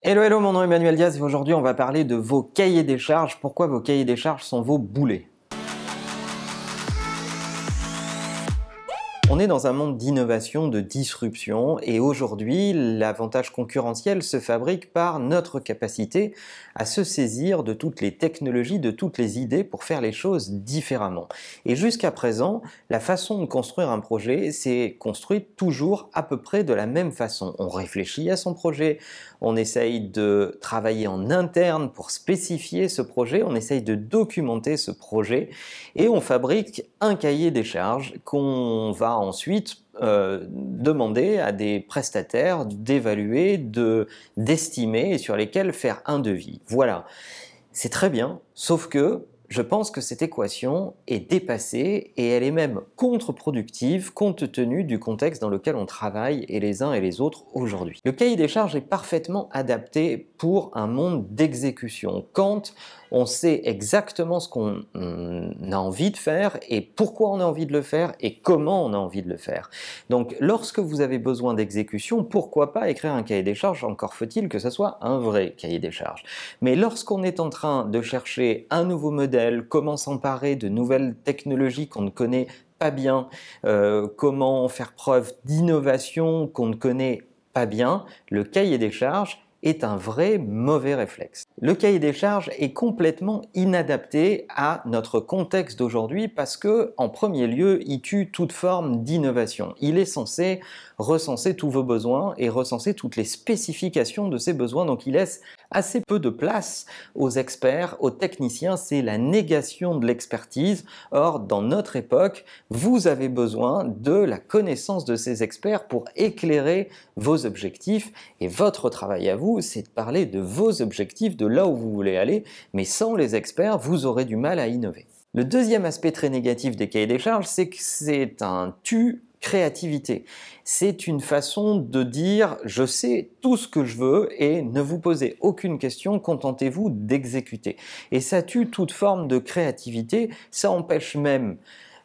Hello, hello, mon nom est Emmanuel Diaz et aujourd'hui on va parler de vos cahiers des charges. Pourquoi vos cahiers des charges sont vos boulets? On est dans un monde d'innovation, de disruption, et aujourd'hui, l'avantage concurrentiel se fabrique par notre capacité à se saisir de toutes les technologies, de toutes les idées pour faire les choses différemment. Et jusqu'à présent, la façon de construire un projet, c'est construit toujours à peu près de la même façon. On réfléchit à son projet, on essaye de travailler en interne pour spécifier ce projet, on essaye de documenter ce projet, et on fabrique un cahier des charges qu'on va ensuite euh, demander à des prestataires d'évaluer, de d'estimer et sur lesquels faire un devis. Voilà, c'est très bien, sauf que je pense que cette équation est dépassée et elle est même contre-productive compte tenu du contexte dans lequel on travaille et les uns et les autres aujourd'hui. Le cahier des charges est parfaitement adapté pour un monde d'exécution. Quand on sait exactement ce qu'on a envie de faire et pourquoi on a envie de le faire et comment on a envie de le faire. Donc lorsque vous avez besoin d'exécution, pourquoi pas écrire un cahier des charges, encore faut-il que ce soit un vrai cahier des charges. Mais lorsqu'on est en train de chercher un nouveau modèle, comment s'emparer de nouvelles technologies qu'on ne connaît pas bien, euh, comment faire preuve d'innovation qu'on ne connaît pas bien, le cahier des charges est un vrai mauvais réflexe. Le cahier des charges est complètement inadapté à notre contexte d'aujourd'hui parce que, en premier lieu, il tue toute forme d'innovation. Il est censé recenser tous vos besoins et recenser toutes les spécifications de ces besoins, donc il laisse assez peu de place aux experts, aux techniciens, c'est la négation de l'expertise. Or, dans notre époque, vous avez besoin de la connaissance de ces experts pour éclairer vos objectifs et votre travail à vous, c'est de parler de vos objectifs, de là où vous voulez aller, mais sans les experts, vous aurez du mal à innover. Le deuxième aspect très négatif des cahiers des charges, c'est que c'est un tu créativité. C'est une façon de dire je sais tout ce que je veux et ne vous posez aucune question, contentez-vous d'exécuter. Et ça tue toute forme de créativité, ça empêche même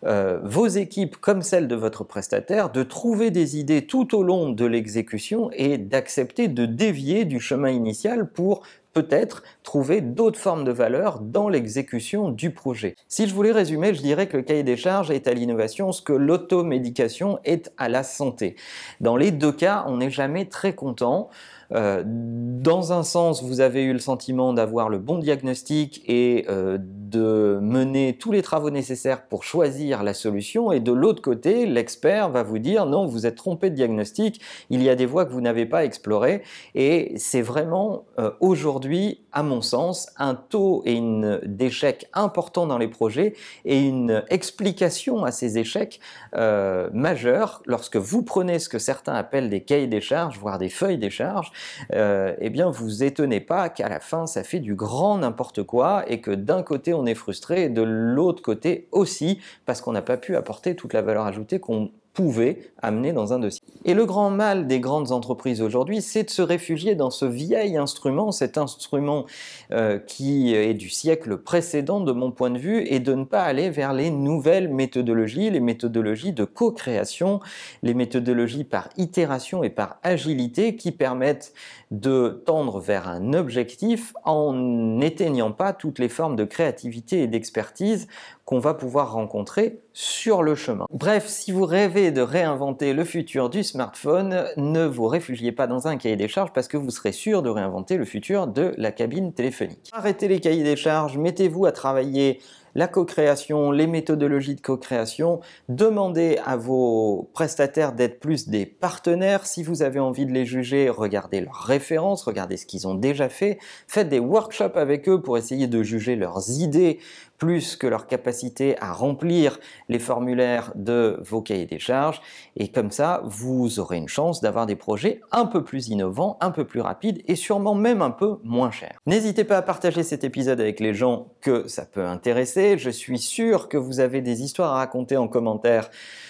euh, vos équipes comme celles de votre prestataire de trouver des idées tout au long de l'exécution et d'accepter de dévier du chemin initial pour peut-être trouver d'autres formes de valeur dans l'exécution du projet. Si je voulais résumer, je dirais que le cahier des charges est à l'innovation ce que l'automédication est à la santé. Dans les deux cas, on n'est jamais très content. Euh, dans un sens, vous avez eu le sentiment d'avoir le bon diagnostic et euh, de mener tous les travaux nécessaires pour choisir la solution, et de l'autre côté, l'expert va vous dire non, vous êtes trompé de diagnostic, il y a des voies que vous n'avez pas explorées, et c'est vraiment euh, aujourd'hui, à mon sens, un taux et une d'échec important dans les projets et une explication à ces échecs majeurs. Lorsque vous prenez ce que certains appellent des cahiers des charges, voire des feuilles des charges, euh, eh bien vous étonnez pas qu'à la fin ça fait du grand n'importe quoi et que d'un côté on est frustré et de l'autre côté aussi parce qu'on n'a pas pu apporter toute la valeur ajoutée qu'on pouvait amener dans un dossier. Et le grand mal des grandes entreprises aujourd'hui, c'est de se réfugier dans ce vieil instrument, cet instrument euh, qui est du siècle précédent de mon point de vue, et de ne pas aller vers les nouvelles méthodologies, les méthodologies de co-création, les méthodologies par itération et par agilité qui permettent de tendre vers un objectif en n'éteignant pas toutes les formes de créativité et d'expertise qu'on va pouvoir rencontrer sur le chemin. Bref, si vous rêvez de réinventer le futur du smartphone, ne vous réfugiez pas dans un cahier des charges parce que vous serez sûr de réinventer le futur de la cabine téléphonique. Arrêtez les cahiers des charges, mettez-vous à travailler la co-création, les méthodologies de co-création. Demandez à vos prestataires d'être plus des partenaires. Si vous avez envie de les juger, regardez leurs références, regardez ce qu'ils ont déjà fait. Faites des workshops avec eux pour essayer de juger leurs idées plus que leur capacité à remplir les formulaires de vos cahiers des charges. Et comme ça, vous aurez une chance d'avoir des projets un peu plus innovants, un peu plus rapides et sûrement même un peu moins chers. N'hésitez pas à partager cet épisode avec les gens que ça peut intéresser. Je suis sûr que vous avez des histoires à raconter en commentaire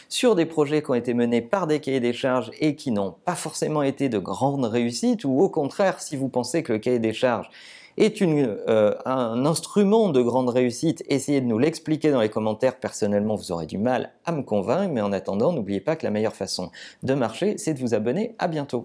sur des projets qui ont été menés par des cahiers des charges et qui n'ont pas forcément été de grandes réussites ou au contraire, si vous pensez que le cahier des charges est euh, un instrument de grande réussite, essayez de nous l'expliquer dans les commentaires. Personnellement, vous aurez du mal à me convaincre, mais en attendant, n'oubliez pas que la meilleure façon de marcher, c'est de vous abonner. À bientôt.